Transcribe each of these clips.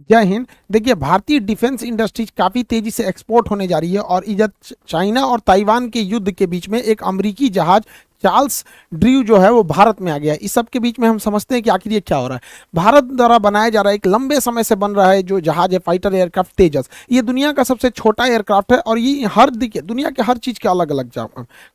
जय हिंद। देखिए, भारतीय डिफेंस इंडस्ट्रीज़ काफ़ी तेज़ी से एक्सपोर्ट होने जा रही है और इधर चाइना और ताइवान के युद्ध के बीच में एक अमरीकी जहाज़ चार्ल्स ड्रीव जो है वो भारत में आ गया इस सब के बीच में हम समझते हैं कि आखिर ये क्या हो रहा है। भारत द्वारा बनाया जा रहा है एक लंबे समय से बन रहा है जो जहाज़ है, फाइटर एयरक्राफ्ट तेजस। ये दुनिया का सबसे छोटा एयरक्राफ्ट है और ये हर दिखे दुनिया के हर चीज़ के अलग अलग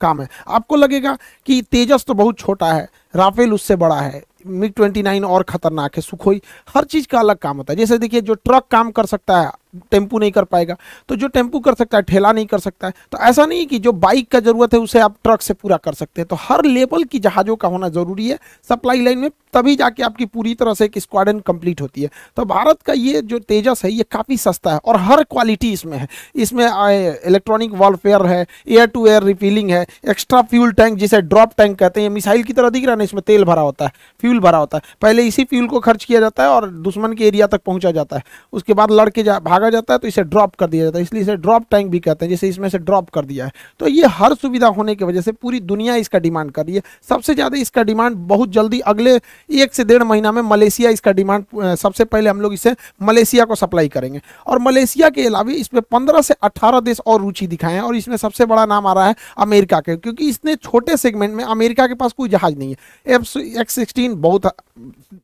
काम है। आपको लगेगा कि तेजस तो बहुत छोटा है, राफेल उससे बड़ा है मिग ट्वेंटी नाइन और खतरनाक है, सुखोई। हर चीज़ का अलग काम होता है। जैसे देखिए, जो ट्रक काम कर सकता है टेंपू नहीं कर पाएगा। तो जो टेंपू कर सकता है, ठेला नहीं कर सकता है। तो ऐसा नहीं कि जो बाइक का ज़रूरत है, उसे आप ट्रक से पूरा कर सकते हैं। तो हर लेवल की जहाज़ों का होना ज़रूरी है। सप्लाई लाइन में तभी जाके आपकी पूरी तरह से एक स्क्वाडन कंप्लीट होती है। तो भारत का ये जो तेजस है, ये काफ़ी सस्ता है और हर क्वालिटी इसमें है। इसमें इलेक्ट्रॉनिक वॉलफेयर है एयर टू एयर रिफिलिंग है एक्स्ट्रा फ्यूल टैंक जिसे ड्रॉप टैंक कहते हैं मिसाइल की तरह दिख रहा है ना, इसमें तेल भरा होता है फ्यूल भरा होता है। पहले इसी फ्यूल को खर्च किया जाता है और दुश्मन के एरिया तक पहुँचा जाता है। उसके बाद लड़के जा, भागा जाता है तो इसे ड्रॉप कर दिया जाता है। इसलिए इसे ड्रॉप टैंक भी कहते हैं, जैसे इसमें से ड्रॉप कर दिया है। तो ये हर सुविधा होने की वजह से पूरी दुनिया इसका डिमांड कर रही है। सबसे ज़्यादा इसका डिमांड बहुत जल्दी अगले एक से डेढ़ महीना में मलेशिया इसका डिमांड सबसे पहले हम लोग इसे मलेशिया को सप्लाई करेंगे। और मलेशिया के अलावा इसमें पंद्रह से अट्ठारह देश और रुचि दिखाए हैं और इसमें सबसे बड़ा नाम आ रहा है अमेरिका के, क्योंकि इसने छोटे सेगमेंट में अमेरिका के पास कोई जहाज़ नहीं है। एफ़ एक्स सिक्सटीन बहुत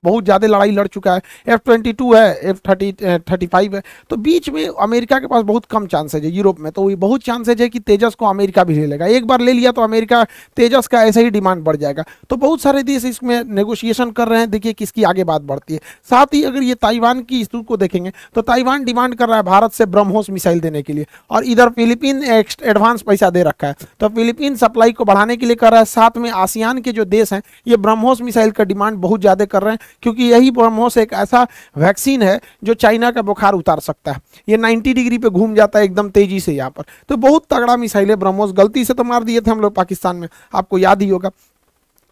बहुत ज़्यादा लड़ाई लड़ चुका है। एफ़ ट्वेंटी टू है एफ़ थर्टी थर्टी फाइव है। तो बीच में अमेरिका के पास बहुत कम चांसेज है यूरोप में तो बहुत चांसेज है कि तेजस को अमेरिका भी ले लेगा। एक बार ले लिया तो अमेरिका तेजस का ऐसे ही डिमांड बढ़ जाएगा। तो बहुत सारे देश इसमें नेगोशिएशन कर रहे हैं, देखिए किसकी आगे बात बढ़ती है। साथ ही अगर ये ताइवान की इशू को देखेंगे तो ताइवान डिमांड कर रहा है भारत से ब्रह्मोस मिसाइल देने के लिए, और इधर फिलीपीन एडवांस पैसा दे रखा है। तो फिलीपीन सप्लाई को बढ़ाने के लिए कर रहा है, साथ में आसियान के जो देश हैं, ये ब्रह्मोस मिसाइल का डिमांड बहुत ज़्यादा कर रहे हैं, क्योंकि यही ब्रह्मोस एक ऐसा वैक्सीन है, जो चाइना का बुखार उतार सकता है। ये 90 डिग्री पे घूम जाता है एकदम तेज़ी से यहाँ पर। तो बहुत तगड़ा मिसाइल है ब्रह्मोस। गलती से तो मार दिए थे हम लोग पाकिस्तान में। आपको याद ही होगा।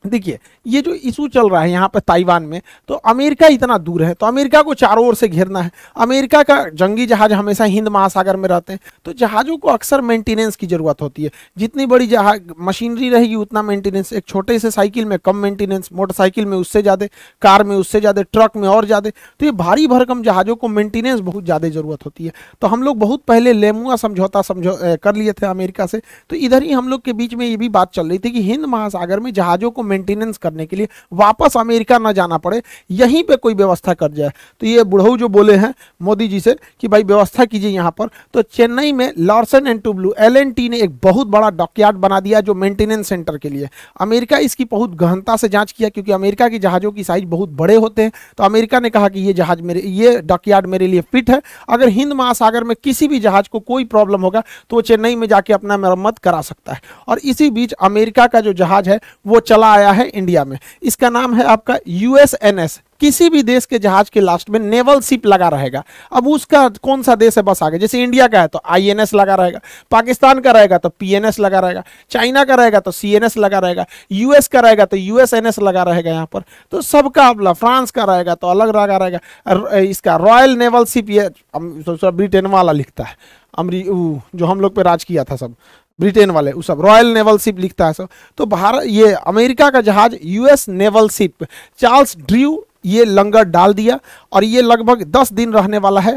देखिए, ये जो इशू चल रहा है यहाँ पर ताइवान में तो अमेरिका इतना दूर है तो अमेरिका को चारों ओर से घेरना है। अमेरिका का जंगी जहाज़ हमेशा हिंद महासागर में रहते हैं तो जहाज़ों को अक्सर मेंटेनेंस की ज़रूरत होती है। जितनी बड़ी जहाज़ मशीनरी रहेगी, उतना मेंटेनेंस एक छोटे से साइकिल में कम मेंटेनेंस मोटरसाइकिल में उससे ज़्यादा कार में उससे ज़्यादा ट्रक में और ज़्यादा तो ये भारी भरकम जहाज़ों को मेंटेनेंस बहुत ज़्यादा ज़रूरत होती है। तो हम लोग बहुत पहले लेमुआ समझौता समझौ कर लिए थे अमेरिका से तो इधर ही हम लोग के बीच में ये भी बात चल रही थी कि हिंद महासागर में जहाज़ों को मेंटेनेंस करने के लिए वापस अमेरिका ना जाना पड़े, यहीं पे कोई व्यवस्था कर जाए। तो ये बुढ़ऊ जो बोले हैं, मोदी जी से कि भाई व्यवस्था कीजिए यहाँ पर। तो चेन्नई में लॉर्सन एंड टूब्लू, एल ने एक बहुत बड़ा डॉकयार्ड बना दिया जो मेंटेनेंस सेंटर के लिए। अमेरिका इसकी बहुत गहनता से जाँच किया, क्योंकि अमेरिका की जहाज़ों की साइज़ बहुत बड़े होते हैं। तो अमेरिका ने कहा कि ये जहाज़ मेरे, ये डॉकयार्ड मेरे लिए फिट है। अगर हिंद महासागर में किसी भी जहाज़ को कोई प्रॉब्लम होगा तो वो चेन्नई में जाके अपना मरम्मत करा सकता है। और इसी बीच अमेरिका का जो जहाज़ है, वो चला आया है इंडिया में। इसका नाम है आपका यूएसएनएस किसी भी देश के जहाज़ के लास्ट में नेवल शिप लगा रहेगा। अब उसका कौन सा देश है? बस आगे। जैसे इंडिया का है तो आईएनएस लगा रहेगा। पाकिस्तान का रहेगा तो पीएनएस लगा रहेगा। चाइना का रहेगा तो सीएनएस लगा रहेगा। यूएस का रहेगा तो यूएसएनएस लगा रहेगा यहाँ पर। तो सबका अपना, फ्रांस का रहेगा तो अलग लगा रहेगा। इसका रॉयल नेवल शिप ये ब्रिटेन वाला लिखता है। अमरी जो हम लोग पे राज किया था सब। ब्रिटेन वाले, वो सब रॉयल नेवल शिप लिखता है सब। तो भारत, ये अमेरिका का जहाज़, US naval ship, Charles Drew ये लंगर डाल दिया और ये लगभग दस दिन रहने वाला है।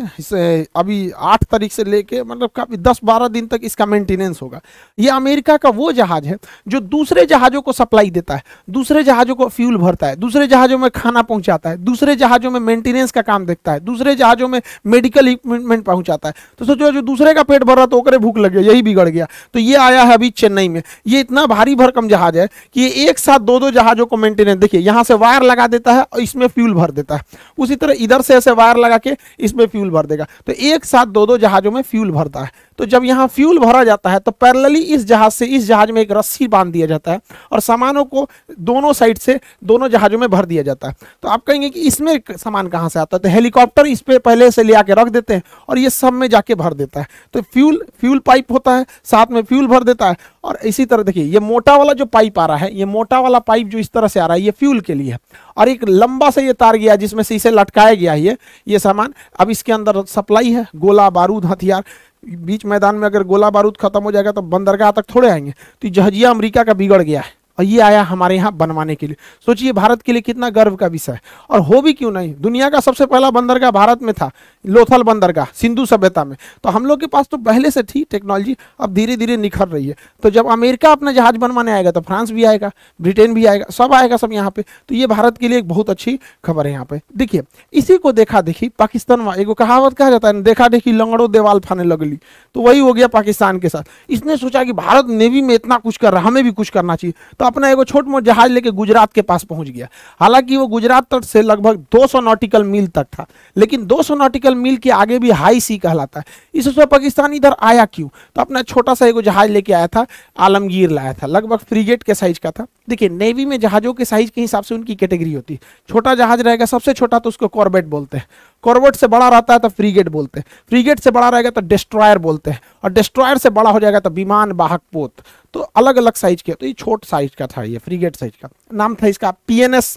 अभी आठ तारीख से लेके मतलब काफ़ी दस बारह दिन तक इसका मेंटेनेंस होगा। ये अमेरिका का वो जहाज़ है जो दूसरे जहाज़ों को सप्लाई देता है, दूसरे जहाज़ों को फ्यूल भरता है, दूसरे जहाज़ों में खाना पहुंचाता है, दूसरे जहाज़ों में मेंटेनेंस का काम देखता है, दूसरे जहाज़ों में मेडिकल इक्विपमेंट पहुंचाता है। तो सोचो, जो दूसरे का पेट भर रहा तो ओकरे भूख लग गया, यही बिगड़ गया। तो ये आया है अभी चेन्नई में। ये इतना भारी भरकम जहाज़ है कि एक साथ दो दो जहाज़ों को मेंटेनेंस देखिए, यहाँ से वायर लगा देता है और इसमें फ्यूल भर देता है। उसी तरह इधर से ऐसे वायर लगा के इसमें फ्यूल भर देगा। तो एक साथ दो दो जहाज़ों में फ्यूल भरता है। तो जब यहाँ फ्यूल भरा जाता है तो पैरेलली इस जहाज़ से, इस जहाज़ में एक रस्सी बाँध दिया जाता है और सामानों को दोनों साइड से, दोनों जहाज़ों में भर दिया जाता है। तो आप कहेंगे कि इसमें सामान कहाँ से आता है? तो हेलीकॉप्टर इस पर पहले से ले आके रख देते हैं और ये सब में जाके भर देता है। तो फ्यूल फ्यूल पाइप होता है, साथ में फ्यूल भर देता है और इसी तरह देखिए, ये मोटा वाला जो पाइप आ रहा है, ये मोटा वाला पाइप जो इस तरह से आ रहा है, ये फ्यूल के लिए है। और एक लंबा सा ये तार गया जिसमें से इसे लटकाया गया है, ये ये सामान। अब इसके अंदर सप्लाई है, गोला, बारूद, हथियार बीच मैदान में अगर गोला बारूद खत्म हो जाएगा तो बंदरगाह तक थोड़े आएँगे। तो जहजिया अमेरिका का बिगड़ गया है। और ये आया हमारे यहाँ बनवाने के लिए। सोचिए, भारत के लिए कितना गर्व का विषय है। और हो भी क्यों नहीं? दुनिया का सबसे पहला बंदरगाह भारत में था, लोथल बंदरगाह, सिंधु सभ्यता में। तो हम लोग के पास तो पहले से थी टेक्नोलॉजी, अब धीरे धीरे निखर रही है। तो जब अमेरिका अपना जहाज़ बनवाने आएगा तो फ्रांस भी आएगा, ब्रिटेन भी आएगा, सब आएगा सब यहाँ पे। तो ये भारत के लिए एक बहुत अच्छी खबर है यहाँ पे। देखिए, इसी को देखा देखी पाकिस्तान में एगो कहावत कहा जाता है, देखा देखी लंगड़ो देवाल फाने लगली। तो वही हो गया पाकिस्तान के साथ। इसने सोचा कि भारत नेवी में इतना कुछ कर रहा हमें भी कुछ करना चाहिए। तो अपना एगो छोट मोट जहाज़ लेके गुजरात के पास पहुँच गया। हालाँकि वो गुजरात तट से लगभग 200 नॉटिकल मील तक था, लेकिन 200 नॉटिकल मील के आगे भी हाई सी कहलाता है। इससे पाकिस्तान इधर आया क्यों? तो अपना छोटा सा एगो जहाज़ लेके आया था, आलमगीर लाया था, लगभग फ्रीगेट के साइज़ का था। देखिए नेवी में जहाजों के साइज़ के हिसाब से उनकी कैटेगरी होती है। छोटा जहाज़ रहेगा, सबसे छोटा तो उसको कॉर्बेट बोलते हैं। कॉर्बेट से बड़ा रहता है तो फ्रीगेट बोलते हैं। फ्रीगेट से बड़ा रहेगा तो डिस्ट्रॉयर बोलते हैं। और डिस्ट्रॉयर से बड़ा हो जाएगा तो विमान वाहक पोत। तो अलग अलग साइज़ के तो ये छोट साइज़ का था, ये फ्रीगेट साइज़ का। नाम था इसका पी एन एस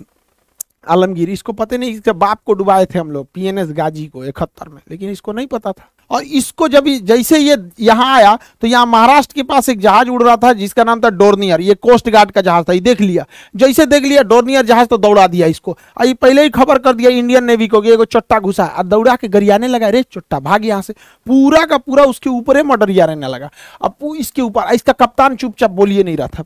आलमगीर। इसको पता नहीं, इसके बाप को डुबाए थे हम लोग पी एन एस गाजी को, इकहत्तर में। लेकिन इसको नहीं पता था। और इसको जब जैसे ये यहाँ आया तो यहाँ महाराष्ट्र के पास एक जहाज़ उड़ रहा था, जिसका नाम था डोरनियर। ये कोस्ट गार्ड का जहाज़ था, ये देख लिया। जैसे देख लिया, डोरनियर जहाज़ तो दौड़ा दिया इसको। और ये पहले ही खबर कर दिया इंडियन नेवी को कि एगो चट्टा घुसा और दौड़ा के गरियाने लगा रे चट्टा भाग यहाँ से। पूरा का पूरा उसके ऊपर ही मडरिया रहने लगा। अब इसके ऊपर इसका कप्तान चुपचाप बोलिए नहीं रहा था।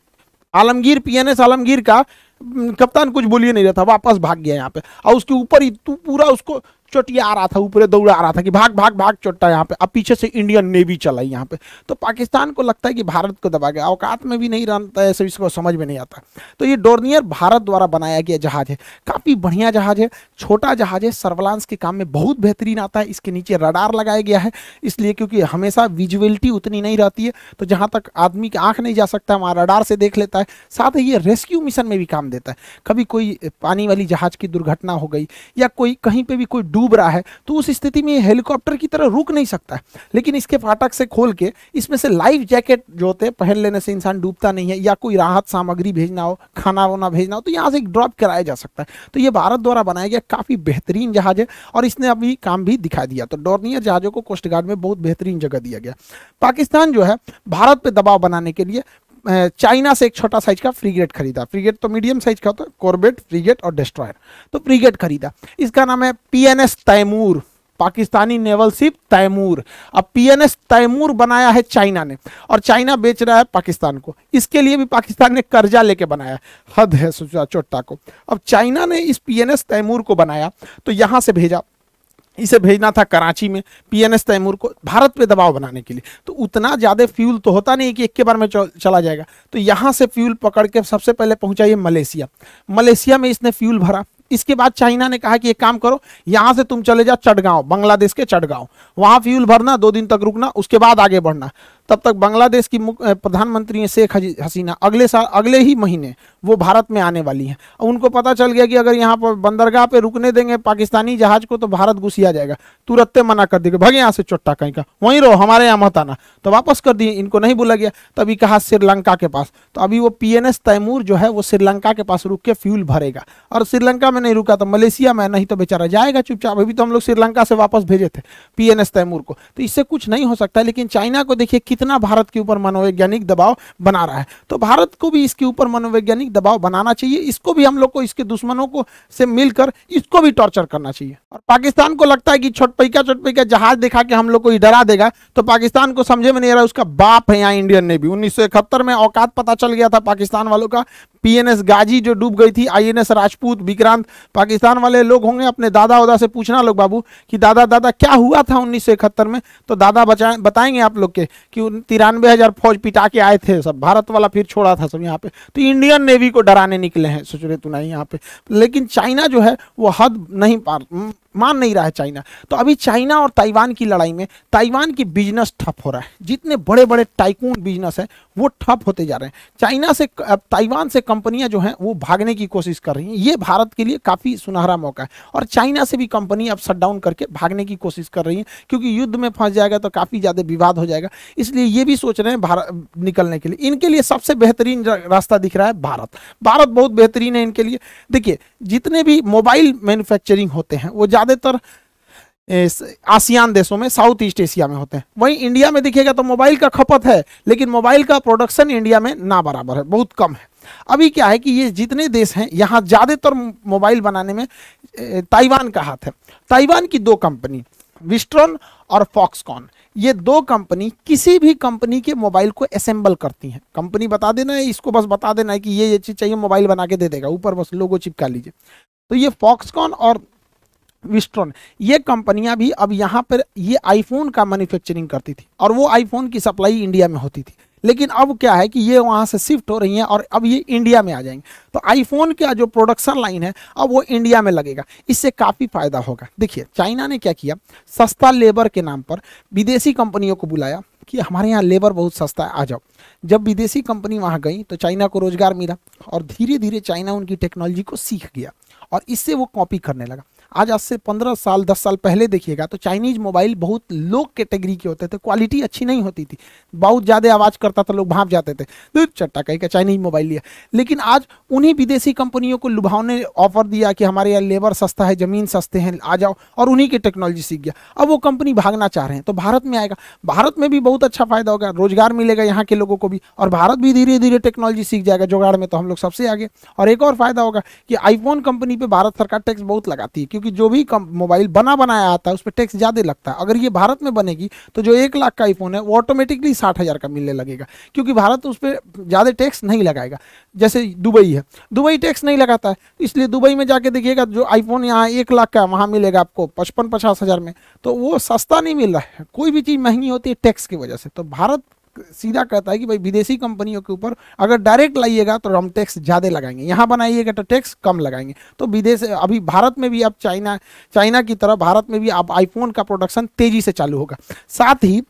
आलमगीर पीएनएस आलमगीर का कप्तान कुछ बोलिए नहीं रहा था, वापस भाग गया यहाँ पे। और उसके ऊपर ही पूरा उसको चोटिया आ रहा था, ऊपर दौड़ा आ रहा था कि भाग भाग भाग चोटा यहाँ पे। अब पीछे से इंडियन नेवी चला यहाँ पे। तो पाकिस्तान को लगता है कि भारत को दबा गया। औकात में भी नहीं रहता है इसको समझ में नहीं आता। तो ये डोर्नियर भारत द्वारा बनाया गया जहाज़ है। काफ़ी बढ़िया जहाज़ है, छोटा जहाज़ है। सर्वलांस के काम में बहुत बेहतरीन आता है। इसके नीचे रडार लगाया गया है, इसलिए क्योंकि हमेशा विजुअलिटी उतनी नहीं रहती है। तो जहाँ तक आदमी की आँख नहीं जा सकता, वहाँ रडार से देख लेता है। साथ ही ये रेस्क्यू मिशन में भी काम देता है। कभी कोई पानी वाली जहाज़ की दुर्घटना हो गई या कोई कहीं पर भी कोई डूब रहा है तो उस स्थिति में हेलीकॉप्टर की तरह रुक नहीं सकता है। लेकिन इसके फाटक से खोल के इसमें से लाइफ जैकेट जो होते हैं, पहन लेने से इंसान डूबता नहीं है, या कोई राहत सामग्री भेजना हो, खाना वाना भेजना हो तो यहाँ से एक ड्रॉप कराया जा सकता है। तो ये भारत द्वारा बनाया गया काफ़ी बेहतरीन जहाज़ है और इसने अभी काम भी दिखा दिया। तो डोर्नियर जहाजों को कोस्ट गार्ड में बहुत बेहतरीन जगह दिया गया। पाकिस्तान जो है, भारत पर दबाव बनाने के लिए चाइना से एक छोटा साइज़ का फ्रीगेट खरीदा। फ्रीगेट तो मीडियम साइज़ का होता है कॉर्बेट फ्रीगेट और डिस्ट्रॉयर तो फ्रीगेट खरीदा। इसका नाम है PNS Taimur Pakistani naval ship Taimur अब पीएनएस तैमूर बनाया है चाइना ने, और चाइना बेच रहा है पाकिस्तान को। इसके लिए भी पाकिस्तान ने कर्जा लेके बनाया हद है सुचा चोट्टा को। अब चाइना ने इस पीएनएस तैमूर को बनाया तो यहाँ से भेजा। इसे भेजना था कराची में, पीएनएस तैमूर को भारत पे दबाव बनाने के लिए। तो उतना ज़्यादा फ्यूल तो होता नहीं कि एक के बार में चला जाएगा। तो यहाँ से फ्यूल पकड़ के सबसे पहले पहुँचा मलेशिया। मलेशिया में इसने फ्यूल भरा। इसके बाद चाइना ने कहा कि एक काम करो, यहाँ से तुम चले जाओ चटगांव, बांग्लादेश के चटगांव। वहाँ फ्यूल भरना, दो दिन तक रुकना, उसके बाद आगे बढ़ना। तब तक बांग्लादेश की प्रधानमंत्री हैं शेख हसीना। अगले साल, अगले ही महीने वो भारत में आने वाली हैं। उनको पता चल गया कि अगर यहाँ पर बंदरगाह पे रुकने देंगे पाकिस्तानी जहाज़ को तो भारत घुसिया जाएगा। तुरंत मना कर देगा भगे यहाँ से चोट्टा कहीं का। वहीं रहो, हमारे यहाँ मत आना। तो वापस कर दिए, इनको नहीं बोला गया। तभी कहा श्रीलंका के पास। तो अभी वो पीएनएस तैमूर जो है, वो श्रीलंका के पास रुक के फ्यूल भरेगा। और श्रीलंका में नहीं रुका तो मलेशिया में नहीं तो बेचारा जाएगा चुपचाप। अभी तो हम लोग श्रीलंका से वापस भेजे थे पीएनएस तैमूर को। तो इससे कुछ नहीं हो सकता, लेकिन चाइना को देखिए कितना भारत के ऊपर मनोवैज्ञानिक दबाव बना रहा है। तो भारत को भी इसके ऊपर मनोवैज्ञानिक दबाव बनाना चाहिए, इसको भी हम लोग को, इसके दुश्मनों को से मिलकर इसको भी टॉर्चर करना चाहिए। और पाकिस्तान को लगता है कि छोटपैका छोटपैका जहाज़ दिखा के हम लोग को डरा देगा तो पाकिस्तान को समझे में नहीं रहा उसका बाप है यहाँ इंडियन नेवी। उन्नीस में औकात पता चल गया था पाकिस्तान वालों का। पीएनएस गाजी जो डूब गई थी, आईएनएस राजपूत, विक्रांत, पाकिस्तान वाले लोग होंगे, अपने दादा उदा से पूछना लोग बाबू कि दादा दादा क्या हुआ था उन्नीस में? तो दादा बताएँगे आप लोग के कि तिरानवे हज़ार फौज पिटा के आए थे, सब भारत वाला फिर छोड़ा था सब यहाँ पे। तो इंडियन नेवी को डराने निकले हैं, सोच रहे तू नहीं यहाँ पे। लेकिन चाइना जो है, वो हद नहीं पार मान नहीं रहा है चाइना। तो अभी चाइना और ताइवान की लड़ाई में, ताइवान की बिज़नेस ठप हो रहा है। जितने बड़े बड़े टाइकून बिज़नेस है, वो ठप होते जा रहे हैं। चाइना से ताइवान से कंपनियाँ जो हैं, वो भागने की कोशिश कर रही हैं। ये भारत के लिए काफ़ी सुनहरा मौका है। और चाइना से भी कंपनी अब शट डाउन करके भागने की कोशिश कर रही हैं, क्योंकि युद्ध में फंस जाएगा तो काफ़ी ज़्यादा विवाद हो जाएगा। इसलिए ये भी सोच रहे हैं भारत, निकलने के लिए। इनके लिए सबसे बेहतरीन रास्ता दिख रहा है भारत। भारत बहुत बेहतरीन है इनके लिए। देखिए जितने भी मोबाइल मैन्युफैक्चरिंग होते हैं, वो ज़्यादातर आसियान देशों में, साउथ ईस्ट एशिया में होते हैं। वहीं इंडिया में दिखेगा तो मोबाइल का खपत है, लेकिन मोबाइल का प्रोडक्शन इंडिया में ना बराबर है, बहुत कम है। अभी क्या है कि ये जितने देश हैं, यहाँ ज़्यादातर मोबाइल बनाने में ताइवान का हाथ है। ताइवान की दो कंपनी, विस्ट्रॉन और फॉक्सकॉन ये दो कंपनी किसी भी कंपनी के मोबाइल को असेंबल करती हैं। कंपनी बता देना है, इसको बस बता देना है कि ये ये चीज़ चाहिए, मोबाइल बना के दे देगा। ऊपर बस लोगो चिपका लीजिए। तो ये फॉक्सकॉन और विस्ट्रॉन। ये कंपनियाँ भी अब यहाँ पर ये आईफोन का मैन्युफैक्चरिंग करती थी और वो आईफोन की सप्लाई इंडिया में होती थी। लेकिन अब क्या है कि ये वहाँ से शिफ्ट हो रही हैं और अब ये इंडिया में आ जाएँगे। तो आईफोन का जो प्रोडक्शन लाइन है, अब वो इंडिया में लगेगा। इससे काफ़ी फ़ायदा होगा। देखिए चाइना ने क्या किया? सस्ता लेबर के नाम पर विदेशी कंपनियों को बुलाया कि हमारे यहाँ लेबर बहुत सस्ता है, आ जाओ। जब विदेशी कंपनी वहाँ गई तो चाइना को रोज़गार मिला और धीरे धीरे चाइना उनकी टेक्नोलॉजी को सीख गया और इससे वो कॉपी करने लगा। आज आज से पंद्रह साल, दस साल पहले देखिएगा तो चाइनीज़ मोबाइल बहुत लो कैटेगरी के होते थे क्वालिटी अच्छी नहीं होती थी। बहुत ज़्यादा आवाज़ करता था, लोग भाप जाते थे। तो चट्टा कहीं का चाइनीज़ मोबाइल लिया। लेकिन आज उन्हीं विदेशी कंपनियों को लुभावने ऑफ़र दिया कि हमारे यहाँ लेबर सस्ता है, ज़मीन सस्ते हैं, आ जाओ, और उन्हीं की टेक्नोलॉजी सीख गया। अब वो कंपनी भागना चाह रहे हैं तो भारत में आएगा। भारत में भी बहुत अच्छा फ़ायदा होगा, रोज़गार मिलेगा यहाँ के लोगों को भी, और भारत भी धीरे धीरे टेक्नोलॉजी सीख जाएगा, जुगाड़ में तो हम लोग सबसे आगे। और एक और फ़ायदा होगा कि आईफोन कंपनी पर भारत सरकार टैक्स बहुत लगाती है, क्योंकि जो भी मोबाइल बना बनाया आता है, उस पर टैक्स ज़्यादा लगता है। अगर ये भारत में बनेगी तो जो एक लाख का आईफोन है, वो ऑटोमेटिकली साठ हज़ार का मिलने लगेगा। क्योंकि भारत उस पर ज़्यादा टैक्स नहीं लगाएगा। जैसे दुबई है, दुबई टैक्स नहीं लगाता है। इसलिए दुबई में जाके देखिएगा, जो आईफोन यहाँ एक लाख का वहाँ मिलेगा आपको पचपन पचास हज़ार में। तो वो सस्ता नहीं मिल रहा है। कोई भी चीज़ महँगी होती है टैक्स की वजह से। तो भारत सीधा कहता है कि भाई विदेशी कंपनियों के ऊपर अगर डायरेक्ट लाइएगा तो हम टैक्स ज़्यादा लगाएँगे। यहाँ बनाइएगा तो टैक्स कम लगाएँगे। तो विदेश, अभी भारत में भी अब चाइना चाइना की तरह भारत में भी अब आईफोन का प्रोडक्शन तेज़ी से चालू होगा। साथ ही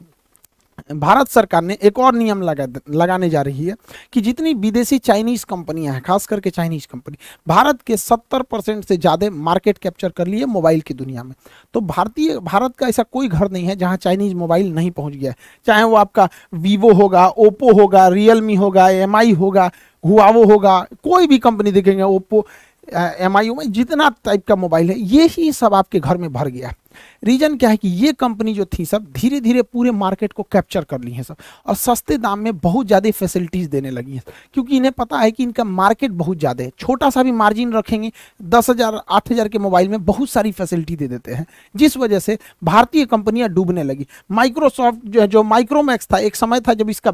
भारत सरकार ने एक और नियम लगा लगाने जा रही है कि जितनी विदेशी चाइनीज़ कंपनियाँ हैं, खास करके चाइनीज़ कंपनी, भारत के 70 परसेंट से ज़्यादा मार्केट कैप्चर कर लिए मोबाइल की दुनिया में। तो भारतीय, भारत का ऐसा कोई घर नहीं है जहाँ चाइनीज़ मोबाइल नहीं पहुँच गया है। चाहे वो आपका वीवो होगा, ओप्पो होगा, रियलमी होगा, एमआई होगा, हुआवो होगा, कोई भी कंपनी देखेंगे, ओप्पो एम आई जितना टाइप का मोबाइल है, ये ही सब आपके घर में भर गया है। रीजन क्या है कि ये कंपनी जो थी सब धीरे धीरे पूरे मार्केट को कैप्चर कर ली है सब और सस्ते दाम में बहुत ज़्यादा फैसिलिटीज़ देने लगी हैं क्योंकि इन्हें पता है कि इनका मार्केट बहुत ज़्यादा है। छोटा सा भी मार्जिन रखेंगे, दस हज़ार, आठ हज़ार के मोबाइल में बहुत सारी फैसिलिटी दे देते हैं। जिस वजह से भारतीय कंपनियाँ डूबने लगी। माइक्रोसॉफ्ट जो जो माइक्रोमैक्स था, एक समय था जब इसका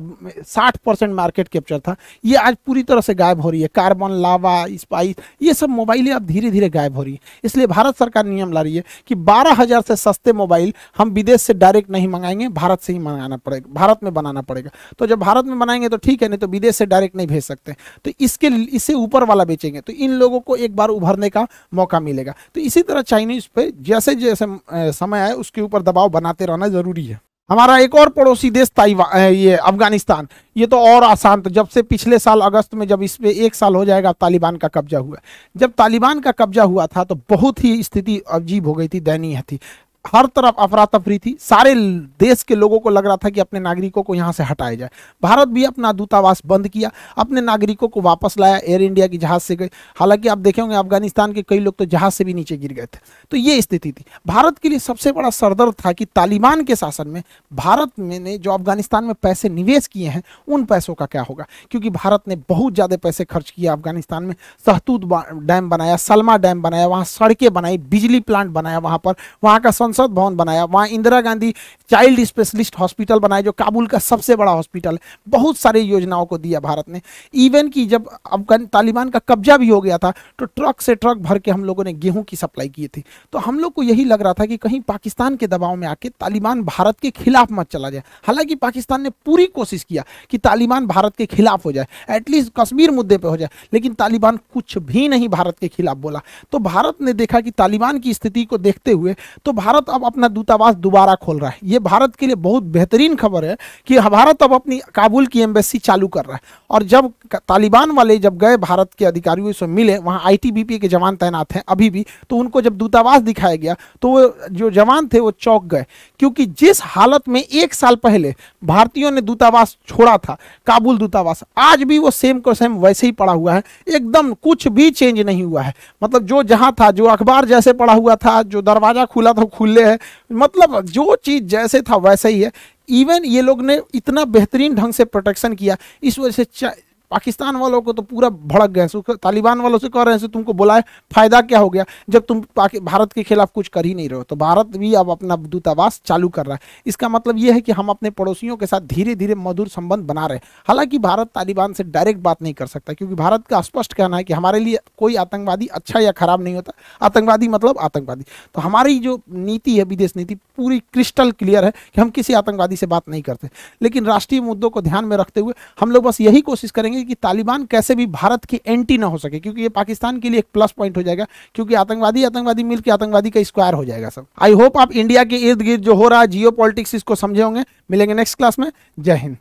साठ मार्केट कैप्चर था। ये आज पूरी तरह से गायब हो रही है। कार्बन, लावा, स्पाइस, ये सब मोबाइलें अब धीरे धीरे गायब हो रही है। इसलिए भारत सरकार नियम ला रही है कि बारह हज़ार से सस्ते मोबाइल हम विदेश से डायरेक्ट नहीं मंगाएँगे, भारत से ही मंगाना पड़ेगा, भारत में बनाना पड़ेगा। तो जब भारत में बनाएँगे तो ठीक है, नहीं तो विदेश से डायरेक्ट नहीं भेज सकते। तो इसके इससे ऊपर वाला बेचेंगे तो इन लोगों को एक बार उभरने का मौका मिलेगा। तो इसी तरह चाइनीज़ पे जैसे जैसे समय आए उसके ऊपर दबाव बनाते रहना ज़रूरी है। हमारा एक और पड़ोसी देश ताइवान ये अफ़गानिस्तान। ये तो और आसान तो जब से पिछले साल अगस्त में जब इस पर एक साल हो जाएगा तालिबान का कब्जा हुआ। जब तालिबान का कब्जा हुआ था तो बहुत ही स्थिति अजीब हो गई थी, दयनीय थी। हर तरफ़ अफरा तफरी थी। सारे देश के लोगों को लग रहा था कि अपने नागरिकों को यहाँ से हटाया जाए। भारत भी अपना दूतावास बंद किया, अपने नागरिकों को वापस लाया एयर इंडिया की जहाज़ से गए। हालाँकि आप देखेंगे, अफ़गानिस्तान के कई लोग तो जहाज़ से भी नीचे गिर गए थे। तो ये स्थिति थी। भारत के लिए सबसे बड़ा सरदर्द था कि तालिबान के शासन में भारत में ने जो अफ़गानिस्तान में पैसे निवेश किए हैं, उन पैसों का क्या होगा? क्योंकि भारत ने बहुत ज़्यादा पैसे खर्च किया अफ़गानिस्तान में। सहतूत डैम बनाया, सलमा डैम बनाया, वहाँ सड़कें बनाई, बिजली प्लांट बनाया वहाँ पर। वहाँ का संसद भवन बनाया। वहाँ Indira Gandhi child specialist hospital बनाया, जो काबुल का सबसे बड़ा हॉस्पिटल है। बहुत सारी योजनाओं को दिया भारत ने। इवन कि जब अफगान तालिबान का कब्जा भी हो गया था तो ट्रक से ट्रक भर के हम लोगों ने गेहूँ की सप्लाई की थी। तो हम लोग को यही लग रहा था कि कहीं पाकिस्तान के दबाव में आके तालिबान भारत के खिलाफ मत चला जाए। हालाँकि पाकिस्तान ने पूरी कोशिश किया कि तालिबान भारत के खिलाफ हो जाए एटलीस्ट कश्मीर मुद्दे पर हो जाए, लेकिन तालिबान कुछ भी नहीं भारत के खिलाफ बोला। तो भारत ने देखा कि तालिबान की स्थिति को देखते हुए तो भारत अब अपना दूतावास दोबारा खोल रहा है। ये भारत के लिए बहुत बेहतरीन खबर है कि भारत अब अपनी काबुल की एम्बेसी चालू कर रहा है। और जब तालिबान वाले जब गए भारत के अधिकारियों से मिले, वहाँ आईटीबीपी के जवान तैनात हैं अभी भी तो उनको जब दूतावास दिखाया गया तो वो जो जवान थे वो चौक गए। क्योंकि जिस हालत में एक साल पहले भारतीयों ने दूतावास छोड़ा था, काबुल दूतावास, आज भी वो सेम को सेम वैसे ही पड़ा हुआ है। एकदम कुछ भी चेंज नहीं हुआ है। मतलब जो जहाँ था, जो अखबार जैसे पड़ा हुआ था, जो दरवाज़ा खुला था खुला खुले हैं। मतलब जो चीज़ जैसे था वैसा ही है। इवन ये लोग ने इतना बेहतरीन ढंग से प्रोटेक्शन किया। इस वजह से पाकिस्तान वालों को तो पूरा भड़क गए तालिबान वालों से कह रहे हैं तुमको बुलाए, फ़ायदा क्या हो गया? जब तुम भारत के खिलाफ कुछ कर ही नहीं रहे हो तो भारत भी अब अपना दूतावास चालू कर रहा है। इसका मतलब यह है कि हम अपने पड़ोसियों के साथ धीरे धीरे मधुर संबंध बना रहे हैं। हालाँकि भारत तालिबान से डायरेक्ट बात नहीं कर सकता, क्योंकि भारत का स्पष्ट कहना है कि हमारे लिए कोई आतंकवादी अच्छा या खराब नहीं होता। आतंकवादी मतलब आतंकवादी। तो हमारी जो नीति है, विदेश नीति, पूरी क्रिस्टल क्लियर है कि हम किसी आतंकवादी से बात नहीं करते। लेकिन राष्ट्रीय मुद्दों को ध्यान में रखते हुए हम लोग बस यही कोशिश करेंगे कि तालिबान कैसे भी भारत की एंटी ना हो सके, क्योंकि ये पाकिस्तान के लिए एक प्लस पॉइंट हो जाएगा, क्योंकि आतंकवादी आतंकवादी मिलकर आतंकवादी का स्क्वायर हो जाएगा सब। आई होप आप इंडिया के इर्द गिर्द जो हो रहा है जियो इसको समझे होंगे। मिलेंगे नेक्स्ट क्लास में। जय हिंद।